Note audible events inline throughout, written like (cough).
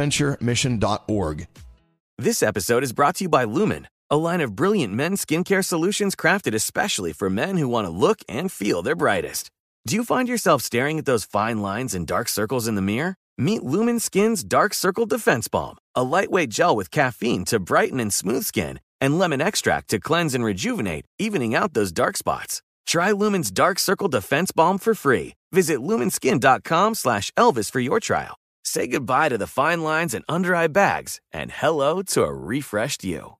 Bonaventuremission.org. This episode is brought to you by Lumin, a line of brilliant men's skincare solutions crafted especially for men who want to look and feel their brightest. Do you find yourself staring at those fine lines and dark circles in the mirror? Meet Lumin Skin's Dark Circle Defense Balm, a lightweight gel with caffeine to brighten and smooth skin, and lemon extract to cleanse and rejuvenate, evening out those dark spots. Try Lumin's Dark Circle Defense Balm for free. Visit luminskin.com slash Elvis for your trial. Say goodbye to the fine lines and under eye bags and hello to a refreshed you.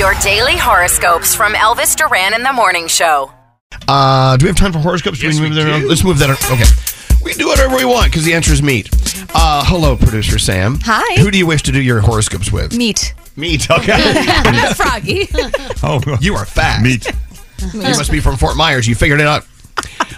Your daily horoscopes from Elvis Duran in the Morning Show. Uh, do we have time for horoscopes? Do Yes, move we that do. Let's move that. ar- Okay. We can do whatever we want because the answer is meat. Uh, hello, producer Sam. Hi. Who do you wish to do your horoscopes with? Meat. Meat. Okay. (laughs) Froggy. (laughs) Oh, you are fast. meat. You must be from Fort Myers. You figured it out.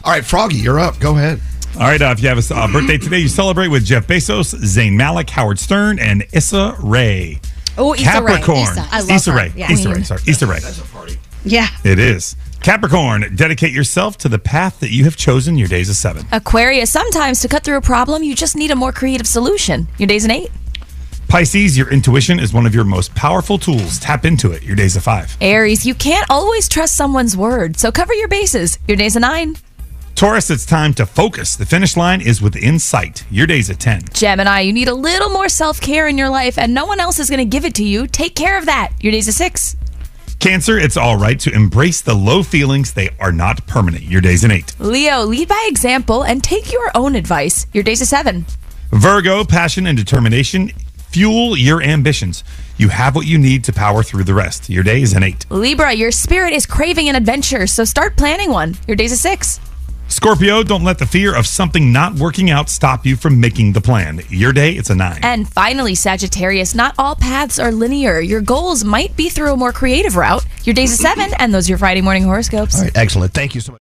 All right, Froggy, you're up. Go ahead. All right, uh, if you have a uh, birthday today, you celebrate with Jeff Bezos, Zayn Malik, Howard Stern, and Issa Rae. Oh, Issa Rae. Capricorn. Issa. I love Issa her. Rae. Yeah. Issa Rae. Queen. Sorry. Issa Rae. That's a party. Yeah. It is. Capricorn, dedicate yourself to the path that you have chosen. Your days of seven. Aquarius, sometimes to cut through a problem, you just need a more creative solution. Your day's an eight. Pisces, your intuition is one of your most powerful tools. Tap into it. Your days of five. Aries, you can't always trust someone's word, so cover your bases. Your day's a nine. Taurus, it's time to focus. The finish line is within sight. Your days at 10. Gemini, you need a little more self care in your life, and no one else is going to give it to you. Take care of that. Your day's a six. Cancer, it's all right to embrace the low feelings. They are not permanent. Your days an 8. Leo, lead by example and take your own advice. Your day's a seven. Virgo, passion and determination fuel your ambitions. You have what you need to power through the rest. Your day is an 8. Libra, your spirit is craving an adventure, so start planning one. Your day's a six. Scorpio, don't let the fear of something not working out stop you from making the plan. Your day, it's a 9. And finally, Sagittarius, not all paths are linear. Your goals might be through a more creative route. Your day's a seven, and those are your Friday morning horoscopes. All right, excellent. Thank you so much.